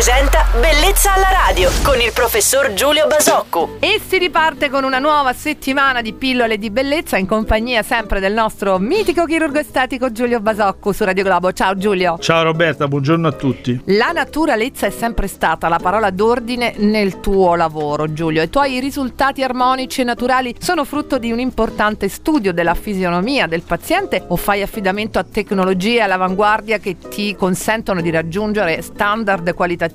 presenta Bellezza alla radio con il professor Giulio Basocco. E si riparte con una nuova settimana di pillole di bellezza in compagnia sempre del nostro mitico chirurgo estetico Giulio Basocco su Radio Globo. Ciao Giulio. Ciao Roberta, buongiorno a tutti. La naturalezza è sempre stata la parola d'ordine nel tuo lavoro Giulio. I tuoi risultati armonici e naturali sono frutto di un importante studio della fisionomia del paziente o fai affidamento a tecnologie all'avanguardia che ti consentono di raggiungere standard qualitativi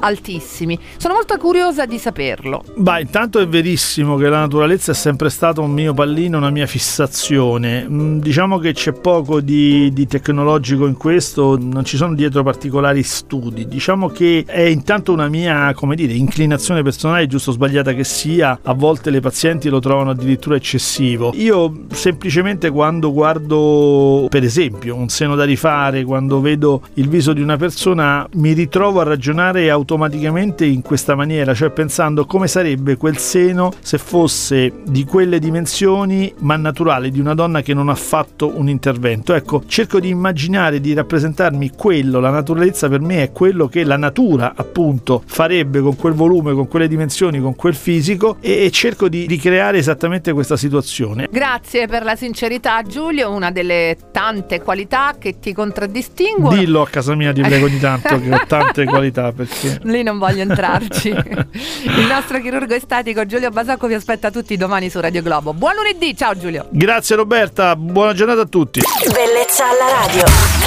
altissimi. Sono molto curiosa di saperlo. Beh, intanto è verissimo che la naturalezza è sempre stata un mio pallino, una mia fissazione. Mm, diciamo che c'è poco di, di tecnologico in questo, non ci sono dietro particolari studi. Diciamo che è intanto una mia, come dire, inclinazione personale, giusto o sbagliata che sia, a volte le pazienti lo trovano addirittura eccessivo. Io semplicemente quando guardo, per esempio, un seno da rifare, quando vedo il viso di una persona, mi ritrovo a ragionare automaticamente in questa maniera, cioè pensando come sarebbe quel seno se fosse di quelle dimensioni ma naturale, di una donna che non ha fatto un intervento. Ecco, cerco di immaginare, di rappresentarmi quello, la naturalezza per me è quello che la natura appunto farebbe con quel volume, con quelle dimensioni, con quel fisico e, e cerco di ricreare esattamente questa situazione. Grazie per la sincerità Giulio, una delle tante qualità che ti contraddistinguono. Dillo a casa mia, di prego ogni tanto che ho tante qualità perché... Lì non voglio entrarci. Il nostro chirurgo estetico Giulio Basacco vi aspetta tutti domani su Radio Globo. Buon lunedì, ciao Giulio. Grazie Roberta, buona giornata a tutti. Bellezza alla radio.